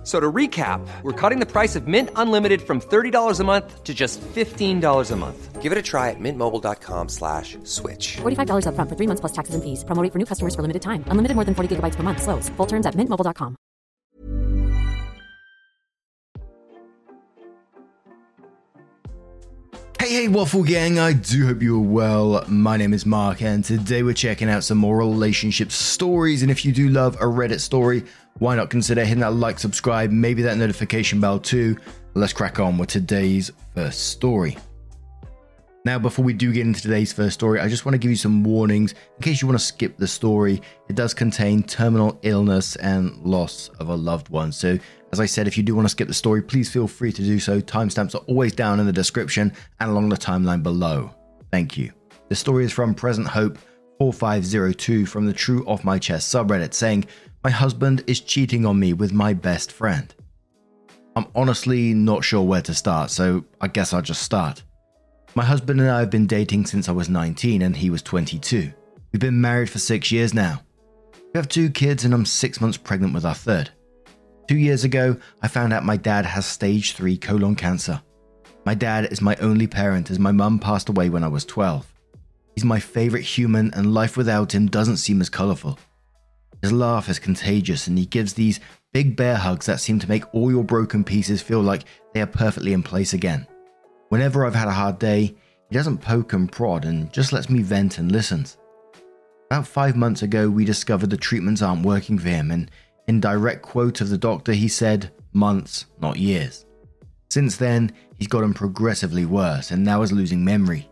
F- So to recap, we're cutting the price of Mint Unlimited from $30 a month to just $15 a month. Give it a try at mintmobile.com slash switch. $45 upfront for three months plus taxes and fees. Promo rate for new customers for limited time. Unlimited more than 40 gigabytes per month. Slows. Full terms at mintmobile.com. Hey, hey, Waffle Gang, I do hope you are well. My name is Mark, and today we're checking out some more relationship stories. And if you do love a Reddit story, why not consider hitting that like, subscribe, maybe that notification bell too? Let's crack on with today's first story. Now, before we do get into today's first story, I just want to give you some warnings in case you want to skip the story. It does contain terminal illness and loss of a loved one. So, as I said, if you do want to skip the story, please feel free to do so. Timestamps are always down in the description and along the timeline below. Thank you. The story is from Present Hope 4502 from the True Off My Chest subreddit saying, My husband is cheating on me with my best friend. I'm honestly not sure where to start, so I guess I'll just start. My husband and I have been dating since I was 19 and he was 22. We've been married for six years now. We have two kids and I'm six months pregnant with our third. Two years ago, I found out my dad has stage 3 colon cancer. My dad is my only parent as my mum passed away when I was 12. He's my favourite human and life without him doesn't seem as colourful. His laugh is contagious and he gives these big bear hugs that seem to make all your broken pieces feel like they are perfectly in place again. Whenever I've had a hard day, he doesn't poke and prod and just lets me vent and listens. About five months ago, we discovered the treatments aren't working for him, and in direct quote of the doctor, he said, months, not years. Since then, he's gotten progressively worse and now is losing memory.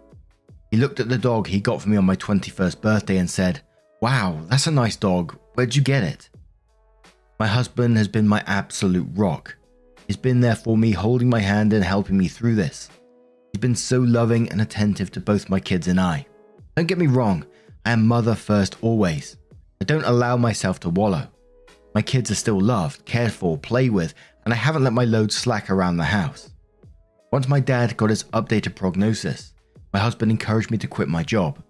He looked at the dog he got for me on my 21st birthday and said, Wow, that's a nice dog. Where'd you get it? My husband has been my absolute rock. He's been there for me, holding my hand and helping me through this. He's been so loving and attentive to both my kids and I. Don't get me wrong, I am mother first always. I don't allow myself to wallow. My kids are still loved, cared for, played with, and I haven't let my load slack around the house. Once my dad got his updated prognosis, my husband encouraged me to quit my job.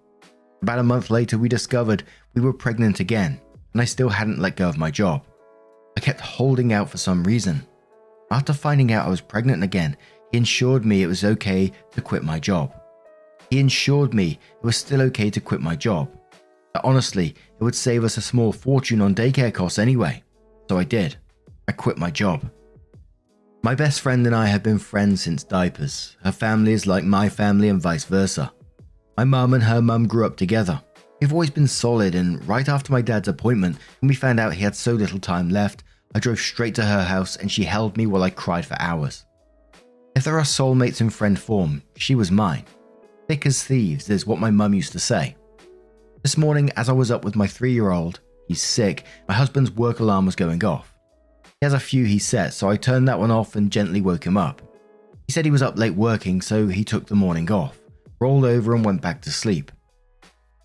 About a month later, we discovered we were pregnant again, and I still hadn't let go of my job. I kept holding out for some reason. After finding out I was pregnant again, he ensured me it was okay to quit my job. He ensured me it was still okay to quit my job. Honestly, it would save us a small fortune on daycare costs anyway. So I did. I quit my job. My best friend and I have been friends since diapers. Her family is like my family and vice versa. My mum and her mum grew up together. We've always been solid, and right after my dad's appointment, when we found out he had so little time left, I drove straight to her house and she held me while I cried for hours. If there are soulmates in friend form, she was mine. Thick as thieves is what my mum used to say. This morning, as I was up with my three year old, he's sick, my husband's work alarm was going off. He has a few he set, so I turned that one off and gently woke him up. He said he was up late working, so he took the morning off, rolled over, and went back to sleep.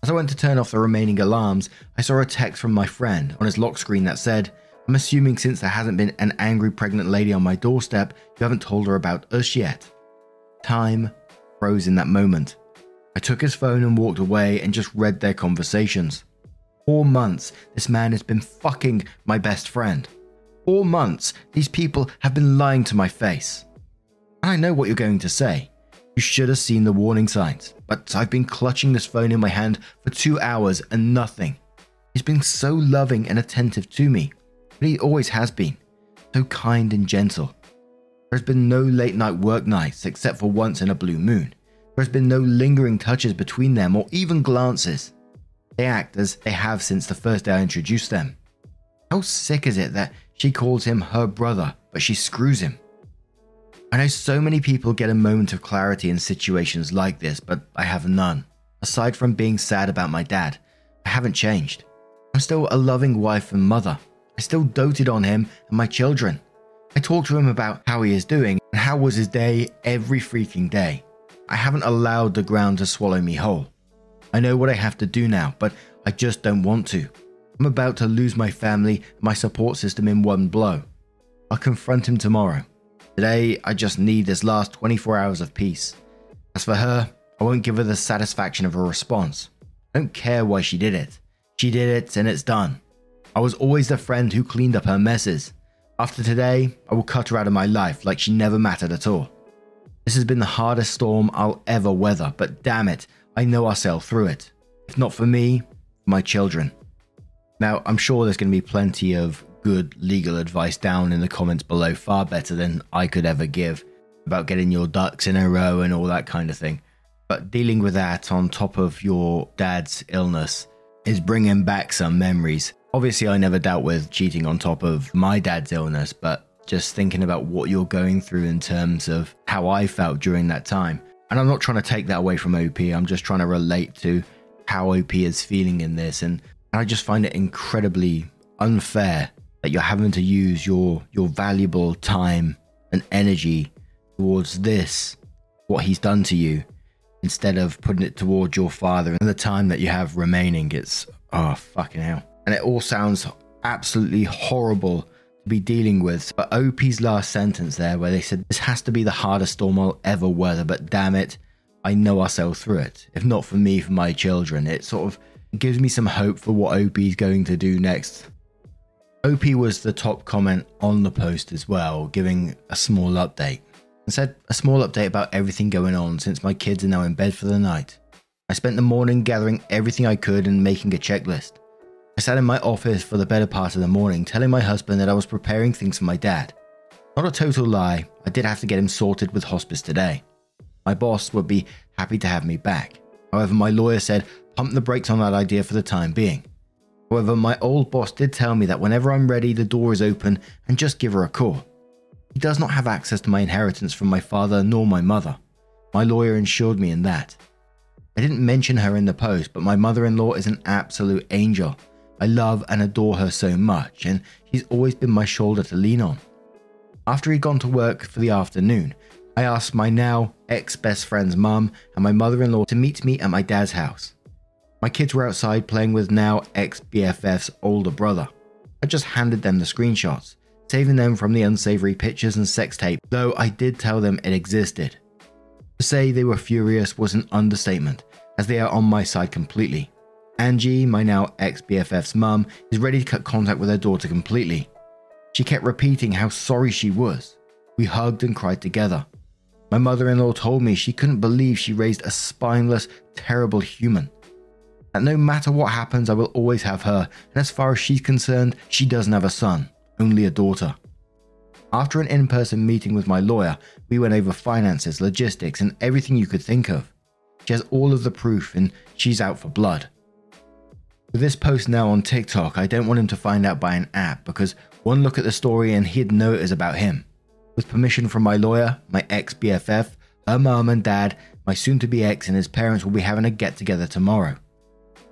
As I went to turn off the remaining alarms, I saw a text from my friend on his lock screen that said, I'm assuming since there hasn't been an angry pregnant lady on my doorstep, you haven't told her about us yet. Time froze in that moment. I took his phone and walked away and just read their conversations. Four months, this man has been fucking my best friend. Four months, these people have been lying to my face. And I know what you're going to say. You should have seen the warning signs, but I've been clutching this phone in my hand for two hours and nothing. He's been so loving and attentive to me, but he always has been. So kind and gentle. There's been no late night work nights except for once in a blue moon. There's been no lingering touches between them or even glances. They act as they have since the first day I introduced them. How sick is it that she calls him her brother, but she screws him? I know so many people get a moment of clarity in situations like this, but I have none. Aside from being sad about my dad, I haven't changed. I'm still a loving wife and mother. I still doted on him and my children. I talk to him about how he is doing and how was his day every freaking day. I haven't allowed the ground to swallow me whole. I know what I have to do now, but I just don't want to. I'm about to lose my family, my support system in one blow. I'll confront him tomorrow. Today, I just need this last 24 hours of peace. As for her, I won't give her the satisfaction of a response. I don't care why she did it. She did it and it's done. I was always the friend who cleaned up her messes. After today, I will cut her out of my life like she never mattered at all. This has been the hardest storm I'll ever weather, but damn it, I know I'll sail through it. If not for me, my children. Now, I'm sure there's going to be plenty of good legal advice down in the comments below, far better than I could ever give about getting your ducks in a row and all that kind of thing. But dealing with that on top of your dad's illness is bringing back some memories. Obviously, I never dealt with cheating on top of my dad's illness, but just thinking about what you're going through in terms of how I felt during that time. And I'm not trying to take that away from OP, I'm just trying to relate to how OP is feeling in this. And I just find it incredibly unfair that you're having to use your, your valuable time and energy towards this, what he's done to you, instead of putting it towards your father and the time that you have remaining. It's, oh, fucking hell. And it all sounds absolutely horrible to be dealing with. But OP's last sentence there, where they said, This has to be the hardest storm I'll ever weather, but damn it, I know I'll sail through it. If not for me, for my children. It sort of gives me some hope for what OP is going to do next. OP was the top comment on the post as well, giving a small update. And said a small update about everything going on since my kids are now in bed for the night. I spent the morning gathering everything I could and making a checklist. I sat in my office for the better part of the morning, telling my husband that I was preparing things for my dad. Not a total lie, I did have to get him sorted with hospice today. My boss would be happy to have me back. However, my lawyer said pump the brakes on that idea for the time being. However, my old boss did tell me that whenever I'm ready, the door is open and just give her a call. He does not have access to my inheritance from my father nor my mother. My lawyer assured me in that. I didn't mention her in the post, but my mother in law is an absolute angel. I love and adore her so much, and she's always been my shoulder to lean on. After he'd gone to work for the afternoon, I asked my now ex best friend's mum and my mother in law to meet me at my dad's house. My kids were outside playing with now ex BFF's older brother. I just handed them the screenshots, saving them from the unsavory pictures and sex tape, though I did tell them it existed. To say they were furious was an understatement, as they are on my side completely. Angie, my now ex BFF's mum, is ready to cut contact with her daughter completely. She kept repeating how sorry she was. We hugged and cried together. My mother in law told me she couldn't believe she raised a spineless, terrible human that no matter what happens, I will always have her, and as far as she's concerned, she doesn't have a son, only a daughter. After an in person meeting with my lawyer, we went over finances, logistics, and everything you could think of. She has all of the proof, and she's out for blood. With this post now on TikTok, I don't want him to find out by an app because one look at the story and he'd know it is about him. With permission from my lawyer, my ex BFF, her mum and dad, my soon to be ex, and his parents will be having a get together tomorrow.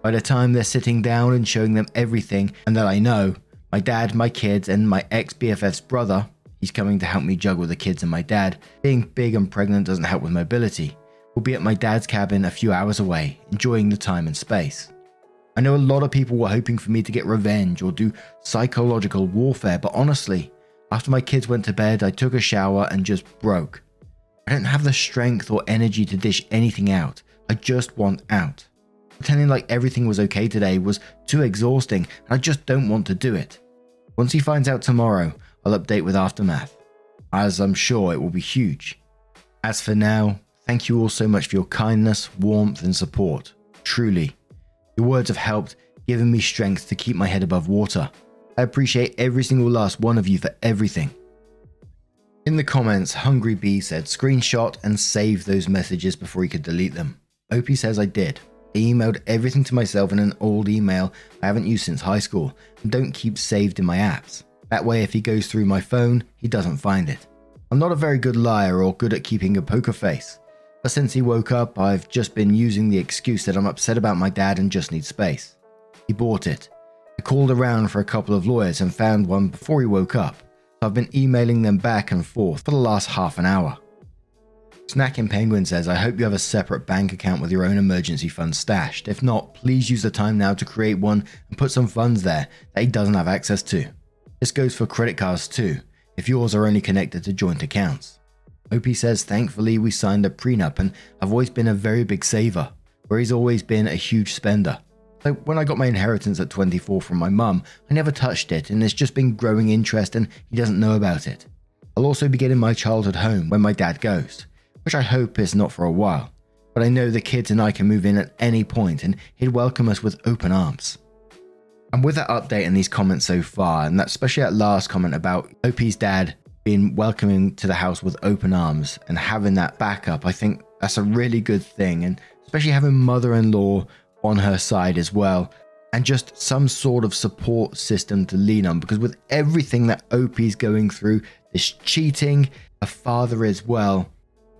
By the time they're sitting down and showing them everything and that I know, my dad, my kids, and my ex BFF's brother, he's coming to help me juggle the kids and my dad, being big and pregnant doesn't help with mobility, will be at my dad's cabin a few hours away, enjoying the time and space. I know a lot of people were hoping for me to get revenge or do psychological warfare, but honestly, after my kids went to bed, I took a shower and just broke. I don't have the strength or energy to dish anything out. I just want out. Pretending like everything was okay today was too exhausting, and I just don't want to do it. Once he finds out tomorrow, I'll update with Aftermath, as I'm sure it will be huge. As for now, thank you all so much for your kindness, warmth, and support. Truly, your words have helped, given me strength to keep my head above water. I appreciate every single last one of you for everything. In the comments, Hungry Bee said screenshot and save those messages before he could delete them. OP says I did. I emailed everything to myself in an old email I haven't used since high school and don't keep saved in my apps. That way, if he goes through my phone, he doesn't find it. I'm not a very good liar or good at keeping a poker face, but since he woke up, I've just been using the excuse that I'm upset about my dad and just need space. He bought it. I called around for a couple of lawyers and found one before he woke up, so I've been emailing them back and forth for the last half an hour. Snacking Penguin says, I hope you have a separate bank account with your own emergency fund stashed. If not, please use the time now to create one and put some funds there that he doesn't have access to. This goes for credit cards too, if yours are only connected to joint accounts. OP says, thankfully we signed a prenup and I've always been a very big saver, where he's always been a huge spender. So when I got my inheritance at 24 from my mum, I never touched it and it's just been growing interest and he doesn't know about it. I'll also be getting my childhood home when my dad goes, which I hope is not for a while. But I know the kids and I can move in at any point and he'd welcome us with open arms. And with that update and these comments so far, and that especially that last comment about OP's dad being welcoming to the house with open arms and having that backup, I think that's a really good thing. And especially having mother in law on her side as well, and just some sort of support system to lean on. Because with everything that OP is going through, this cheating, a father as well,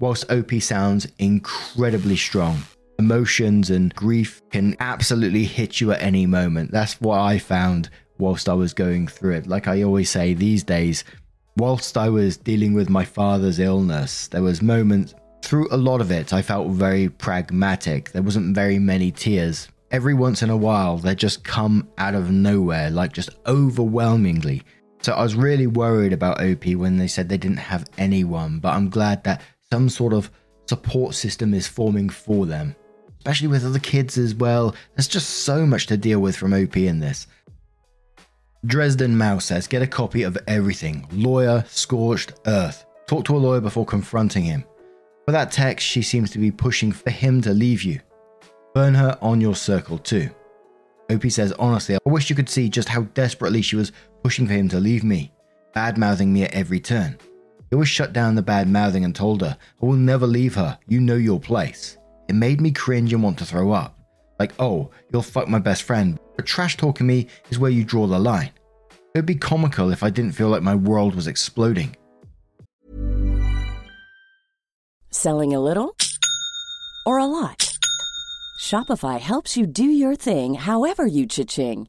whilst OP sounds incredibly strong. Emotions and grief can absolutely hit you at any moment. That's what I found whilst I was going through it. Like I always say these days, whilst I was dealing with my father's illness, there was moments through a lot of it I felt very pragmatic. There wasn't very many tears. Every once in a while they just come out of nowhere, like just overwhelmingly. So I was really worried about OP when they said they didn't have anyone, but I'm glad that some sort of support system is forming for them. Especially with other kids as well. There's just so much to deal with from OP in this. Dresden Mouse says, get a copy of everything. Lawyer, scorched earth. Talk to a lawyer before confronting him. For that text, she seems to be pushing for him to leave you. Burn her on your circle too. OP says, honestly, I wish you could see just how desperately she was pushing for him to leave me, bad mouthing me at every turn. Always shut down the bad mouthing and told her, I will never leave her, you know your place. It made me cringe and want to throw up. Like, oh, you'll fuck my best friend, but trash talking me is where you draw the line. It would be comical if I didn't feel like my world was exploding. Selling a little or a lot? Shopify helps you do your thing however you cha-ching.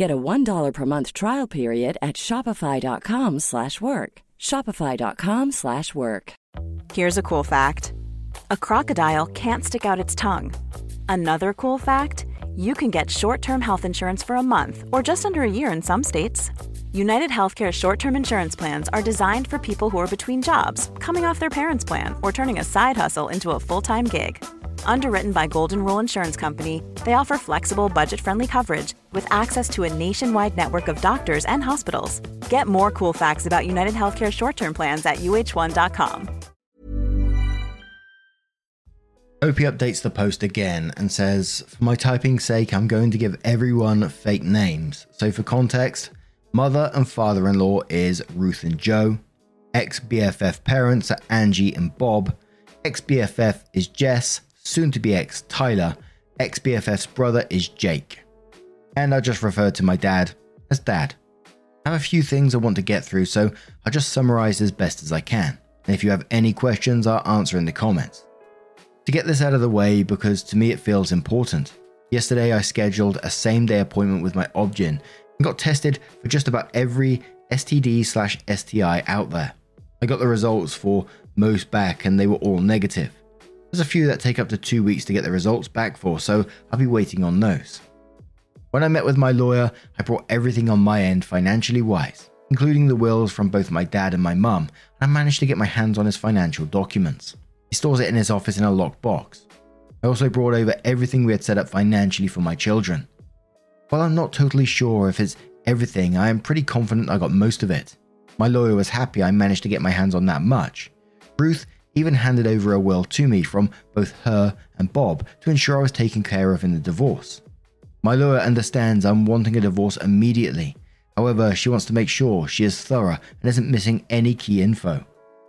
Get a $1 per month trial period at shopify.com slash work. Shopify.com slash work. Here's a cool fact. A crocodile can't stick out its tongue. Another cool fact, you can get short-term health insurance for a month or just under a year in some states. United Healthcare short term insurance plans are designed for people who are between jobs, coming off their parents' plan, or turning a side hustle into a full time gig. Underwritten by Golden Rule Insurance Company, they offer flexible, budget friendly coverage with access to a nationwide network of doctors and hospitals. Get more cool facts about United Healthcare short term plans at uhone.com. OP updates the post again and says, For my typing's sake, I'm going to give everyone fake names. So, for context, mother and father in law is Ruth and Joe, ex BFF parents are Angie and Bob, ex BFF is Jess, soon to be ex Tyler, ex BFF's brother is Jake. And I just referred to my dad as Dad. I have a few things I want to get through, so I'll just summarize as best as I can. And if you have any questions, I'll answer in the comments. To get this out of the way, because to me it feels important. Yesterday, I scheduled a same day appointment with my Obgyn and got tested for just about every STD slash STI out there. I got the results for most back and they were all negative. There's a few that take up to two weeks to get the results back for, so I'll be waiting on those. When I met with my lawyer, I brought everything on my end financially wise, including the wills from both my dad and my mum, and I managed to get my hands on his financial documents. He stores it in his office in a locked box. I also brought over everything we had set up financially for my children. While I'm not totally sure if it's everything, I am pretty confident I got most of it. My lawyer was happy I managed to get my hands on that much. Ruth even handed over a will to me from both her and Bob to ensure I was taken care of in the divorce. My lawyer understands I'm wanting a divorce immediately. However, she wants to make sure she is thorough and isn't missing any key info.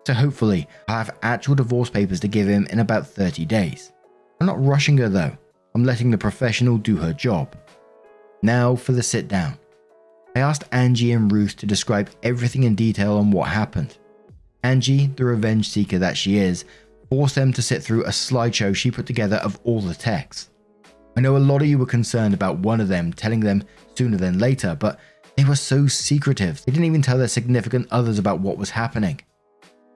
So hopefully, I'll have actual divorce papers to give him in about 30 days. I'm not rushing her though. I'm letting the professional do her job. Now for the sit down. I asked Angie and Ruth to describe everything in detail on what happened. Angie, the revenge seeker that she is, forced them to sit through a slideshow she put together of all the texts. I know a lot of you were concerned about one of them telling them sooner than later, but they were so secretive. They didn't even tell their significant others about what was happening.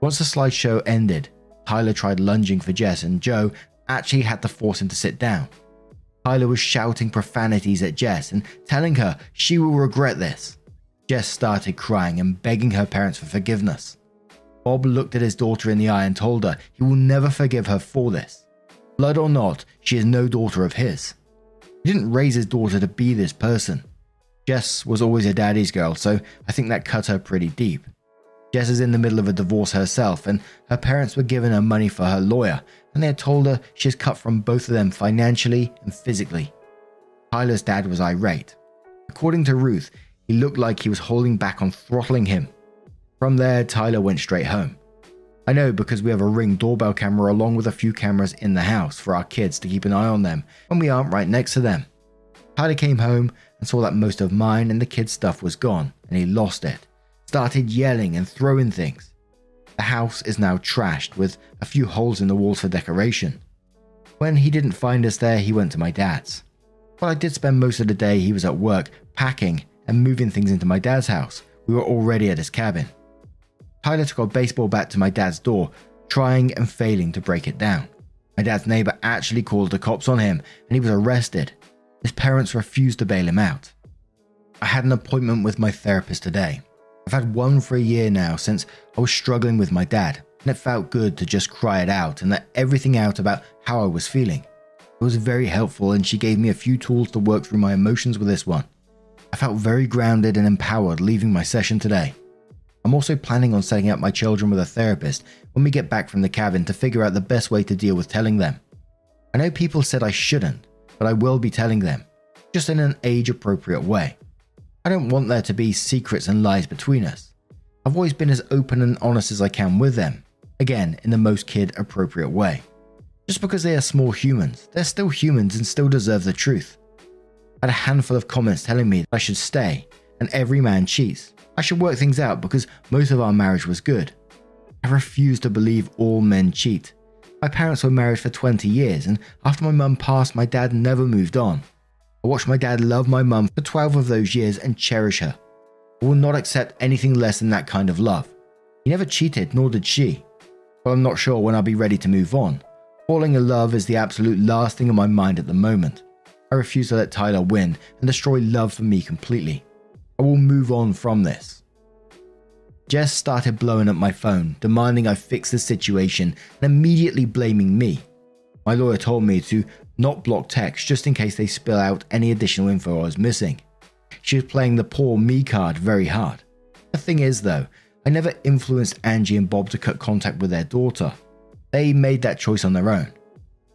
Once the slideshow ended, Tyler tried lunging for Jess, and Joe actually had to force him to sit down. Tyler was shouting profanities at Jess and telling her she will regret this. Jess started crying and begging her parents for forgiveness. Bob looked at his daughter in the eye and told her he will never forgive her for this. Blood or not, she is no daughter of his. He didn't raise his daughter to be this person. Jess was always a daddy's girl, so I think that cut her pretty deep. Jess is in the middle of a divorce herself, and her parents were giving her money for her lawyer, and they had told her she is cut from both of them financially and physically. Tyler's dad was irate. According to Ruth, he looked like he was holding back on throttling him. From there, Tyler went straight home. I know because we have a ring doorbell camera along with a few cameras in the house for our kids to keep an eye on them when we aren't right next to them. Tyler came home and saw that most of mine and the kids' stuff was gone and he lost it started yelling and throwing things. The house is now trashed with a few holes in the walls for decoration. When he didn't find us there, he went to my dad's. While I did spend most of the day, he was at work packing and moving things into my dad's house. We were already at his cabin. Tyler took a baseball bat to my dad's door, trying and failing to break it down. My dad's neighbor actually called the cops on him and he was arrested. His parents refused to bail him out. I had an appointment with my therapist today. I've had one for a year now since I was struggling with my dad, and it felt good to just cry it out and let everything out about how I was feeling. It was very helpful, and she gave me a few tools to work through my emotions with this one. I felt very grounded and empowered leaving my session today. I'm also planning on setting up my children with a therapist when we get back from the cabin to figure out the best way to deal with telling them. I know people said I shouldn't, but I will be telling them, just in an age appropriate way. I don't want there to be secrets and lies between us. I've always been as open and honest as I can with them, again, in the most kid appropriate way. Just because they are small humans, they're still humans and still deserve the truth. I had a handful of comments telling me I should stay, and every man cheats. I should work things out because most of our marriage was good. I refuse to believe all men cheat. My parents were married for 20 years, and after my mum passed, my dad never moved on. I watched my dad love my mum for 12 of those years and cherish her. I will not accept anything less than that kind of love. He never cheated, nor did she. But I'm not sure when I'll be ready to move on. Falling in love is the absolute last thing on my mind at the moment. I refuse to let Tyler win and destroy love for me completely. I will move on from this. Jess started blowing up my phone, demanding I fix the situation and immediately blaming me. My lawyer told me to not block text just in case they spill out any additional info I was missing. She was playing the poor me card very hard. The thing is, though, I never influenced Angie and Bob to cut contact with their daughter. They made that choice on their own.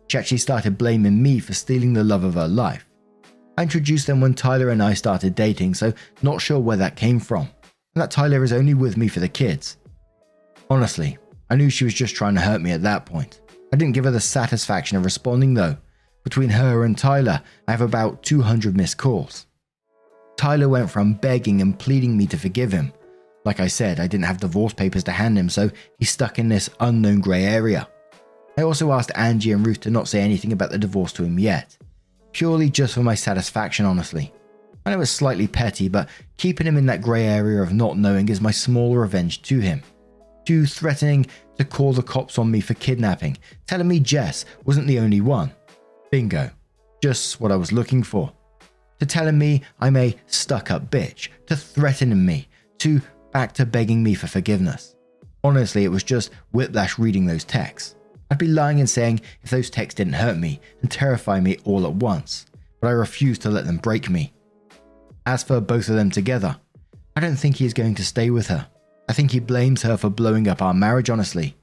She actually started blaming me for stealing the love of her life. I introduced them when Tyler and I started dating, so not sure where that came from, and that Tyler is only with me for the kids. Honestly, I knew she was just trying to hurt me at that point. I didn't give her the satisfaction of responding though. Between her and Tyler, I have about 200 missed calls. Tyler went from begging and pleading me to forgive him. Like I said, I didn't have divorce papers to hand him, so he's stuck in this unknown grey area. I also asked Angie and Ruth to not say anything about the divorce to him yet. Purely just for my satisfaction, honestly. I know it's slightly petty, but keeping him in that grey area of not knowing is my small revenge to him. To threatening to call the cops on me for kidnapping, telling me Jess wasn't the only one. Bingo. Just what I was looking for. To telling me I'm a stuck up bitch, to threatening me, to back to begging me for forgiveness. Honestly, it was just whiplash reading those texts. I'd be lying and saying if those texts didn't hurt me and terrify me all at once, but I refuse to let them break me. As for both of them together, I don't think he is going to stay with her. I think he blames her for blowing up our marriage, honestly.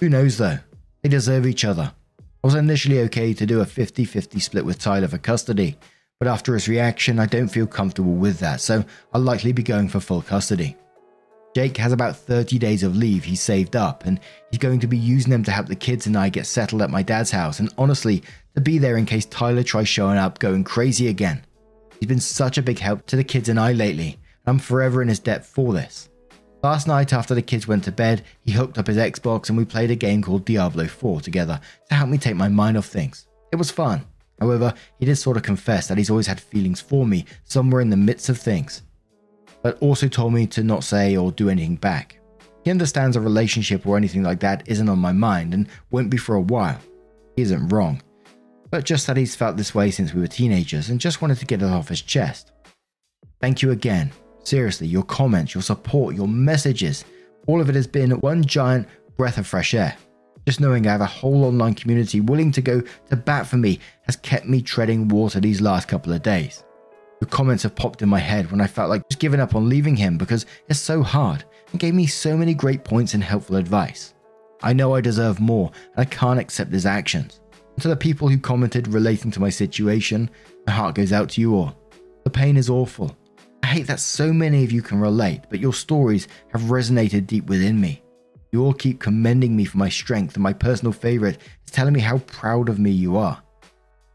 Who knows though? They deserve each other. I was initially okay to do a 50 50 split with Tyler for custody, but after his reaction, I don't feel comfortable with that, so I'll likely be going for full custody. Jake has about 30 days of leave he's saved up, and he's going to be using them to help the kids and I get settled at my dad's house, and honestly, to be there in case Tyler tries showing up going crazy again. He's been such a big help to the kids and I lately, and I'm forever in his debt for this. Last night, after the kids went to bed, he hooked up his Xbox and we played a game called Diablo 4 together to help me take my mind off things. It was fun. However, he did sort of confess that he's always had feelings for me somewhere in the midst of things but also told me to not say or do anything back. He understands a relationship or anything like that isn't on my mind and won't be for a while. He isn't wrong, but just that he's felt this way since we were teenagers and just wanted to get it off his chest. Thank you again. Seriously, your comments, your support, your messages, all of it has been one giant breath of fresh air. Just knowing I have a whole online community willing to go to bat for me has kept me treading water these last couple of days. Your comments have popped in my head when I felt like just giving up on leaving him because it's so hard and gave me so many great points and helpful advice. I know I deserve more and I can't accept his actions. And to the people who commented relating to my situation, my heart goes out to you all. The pain is awful. I hate that so many of you can relate, but your stories have resonated deep within me. You all keep commending me for my strength, and my personal favorite is telling me how proud of me you are.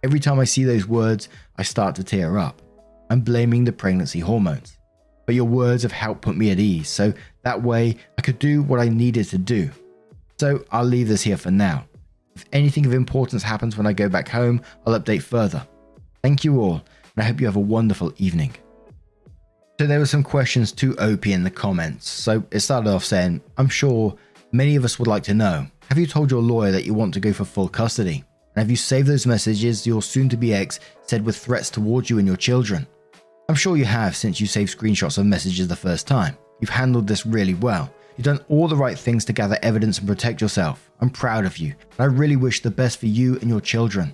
Every time I see those words, I start to tear up. I'm blaming the pregnancy hormones. But your words have helped put me at ease, so that way I could do what I needed to do. So I'll leave this here for now. If anything of importance happens when I go back home, I'll update further. Thank you all, and I hope you have a wonderful evening. So there were some questions to OP in the comments. So it started off saying, I'm sure many of us would like to know, have you told your lawyer that you want to go for full custody? And have you saved those messages your soon to be ex said with threats towards you and your children? I'm sure you have since you saved screenshots of messages the first time. You've handled this really well. You've done all the right things to gather evidence and protect yourself. I'm proud of you, and I really wish the best for you and your children.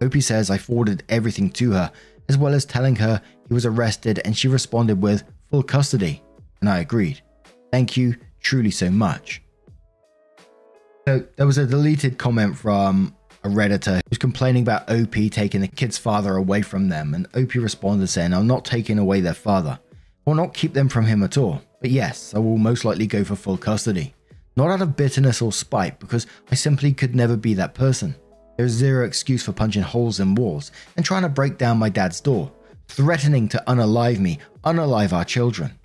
OP says I forwarded everything to her, as well as telling her he was arrested, and she responded with full custody. And I agreed. Thank you truly so much. So there was a deleted comment from a Redditor who's complaining about OP taking the kid's father away from them, and OP responded saying, I'm not taking away their father. I will not keep them from him at all, but yes, I will most likely go for full custody. Not out of bitterness or spite, because I simply could never be that person. There's zero excuse for punching holes in walls and trying to break down my dad's door, threatening to unalive me, unalive our children.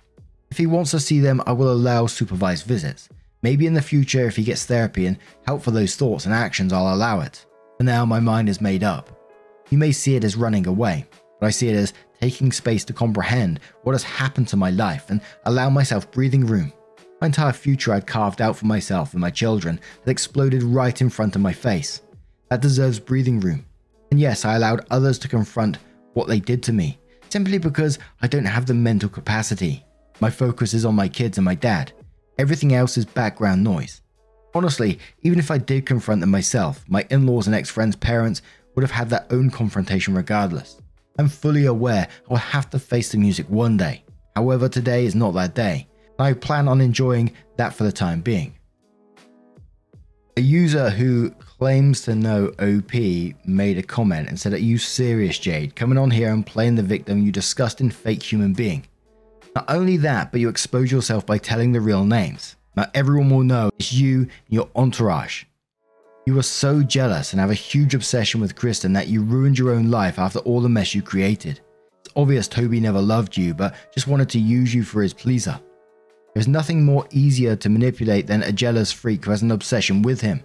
If he wants to see them, I will allow supervised visits. Maybe in the future, if he gets therapy and help for those thoughts and actions, I'll allow it. For now, my mind is made up. You may see it as running away, but I see it as taking space to comprehend what has happened to my life and allow myself breathing room. My entire future I'd carved out for myself and my children had exploded right in front of my face. That deserves breathing room. And yes, I allowed others to confront what they did to me, simply because I don't have the mental capacity. My focus is on my kids and my dad. Everything else is background noise. Honestly, even if I did confront them myself, my in laws and ex friends' parents would have had their own confrontation regardless. I'm fully aware I will have to face the music one day. However, today is not that day. I plan on enjoying that for the time being. A user who claims to know OP made a comment and said, Are you serious, Jade? Coming on here and playing the victim, you disgusting fake human being. Not only that, but you expose yourself by telling the real names. Now everyone will know it's you and your entourage. You are so jealous and have a huge obsession with Kristen that you ruined your own life after all the mess you created. It's obvious Toby never loved you, but just wanted to use you for his pleaser. There's nothing more easier to manipulate than a jealous freak who has an obsession with him.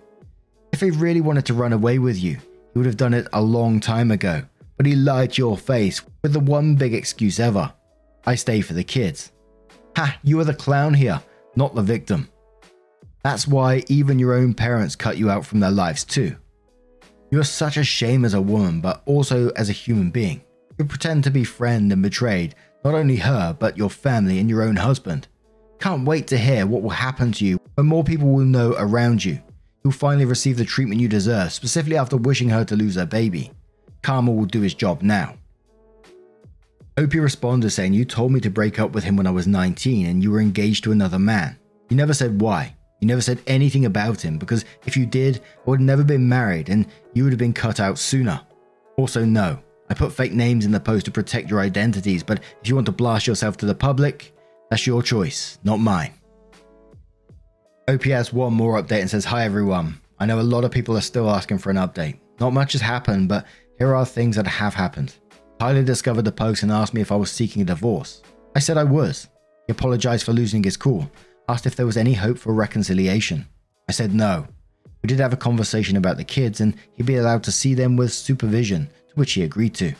If he really wanted to run away with you, he would have done it a long time ago, but he lied to your face with the one big excuse ever I stay for the kids. Ha, you are the clown here, not the victim. That's why even your own parents cut you out from their lives too. You're such a shame as a woman, but also as a human being. You pretend to be friend and betrayed not only her, but your family and your own husband. Can't wait to hear what will happen to you when more people will know around you. You'll finally receive the treatment you deserve, specifically after wishing her to lose her baby. Karma will do his job now. OP responded saying, You told me to break up with him when I was 19 and you were engaged to another man. You never said why. You never said anything about him because if you did, I would have never been married and you would have been cut out sooner. Also, no, I put fake names in the post to protect your identities, but if you want to blast yourself to the public, that's your choice, not mine. OP has one more update and says, Hi everyone. I know a lot of people are still asking for an update. Not much has happened, but here are things that have happened. Tyler discovered the post and asked me if I was seeking a divorce. I said I was. He apologized for losing his cool, asked if there was any hope for reconciliation. I said no. We did have a conversation about the kids and he'd be allowed to see them with supervision, to which he agreed to.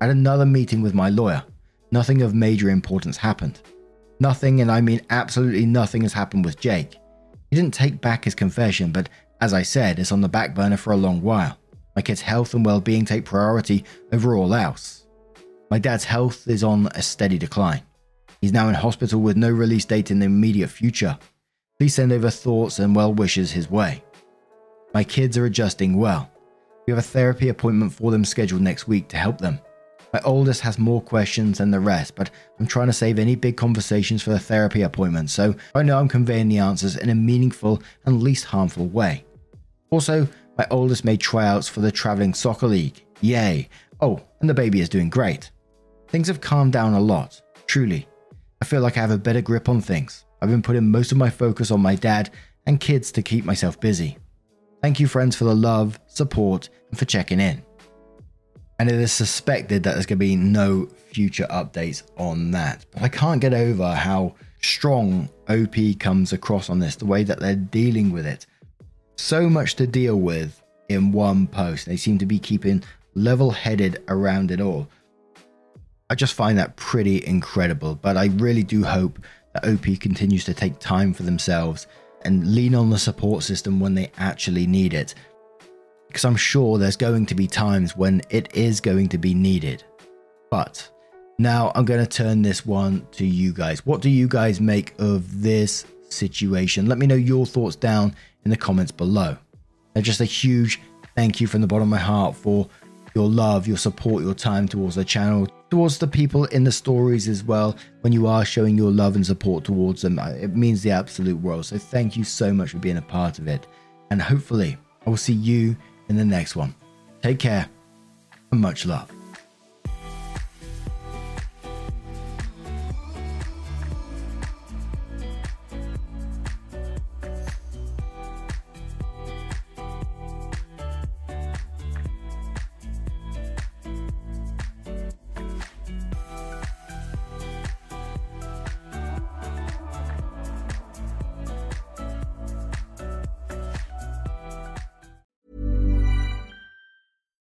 I had another meeting with my lawyer. Nothing of major importance happened. Nothing, and I mean absolutely nothing, has happened with Jake. He didn't take back his confession, but as I said, it's on the back burner for a long while. My kid's health and well being take priority over all else. My dad's health is on a steady decline. He's now in hospital with no release date in the immediate future. Please send over thoughts and well wishes his way. My kids are adjusting well. We have a therapy appointment for them scheduled next week to help them. My oldest has more questions than the rest, but I'm trying to save any big conversations for the therapy appointment, so I know I'm conveying the answers in a meaningful and least harmful way. Also, my oldest made tryouts for the traveling soccer league. Yay! Oh, and the baby is doing great. Things have calmed down a lot, truly. I feel like I have a better grip on things. I've been putting most of my focus on my dad and kids to keep myself busy. Thank you, friends, for the love, support, and for checking in and it is suspected that there's going to be no future updates on that. But I can't get over how strong OP comes across on this, the way that they're dealing with it. So much to deal with in one post. They seem to be keeping level headed around it all. I just find that pretty incredible, but I really do hope that OP continues to take time for themselves and lean on the support system when they actually need it because I'm sure there's going to be times when it is going to be needed. But now I'm going to turn this one to you guys. What do you guys make of this situation? Let me know your thoughts down in the comments below. And just a huge thank you from the bottom of my heart for your love, your support, your time towards the channel, towards the people in the stories as well. When you are showing your love and support towards them, it means the absolute world. So thank you so much for being a part of it. And hopefully, I will see you in the next one. Take care and much love.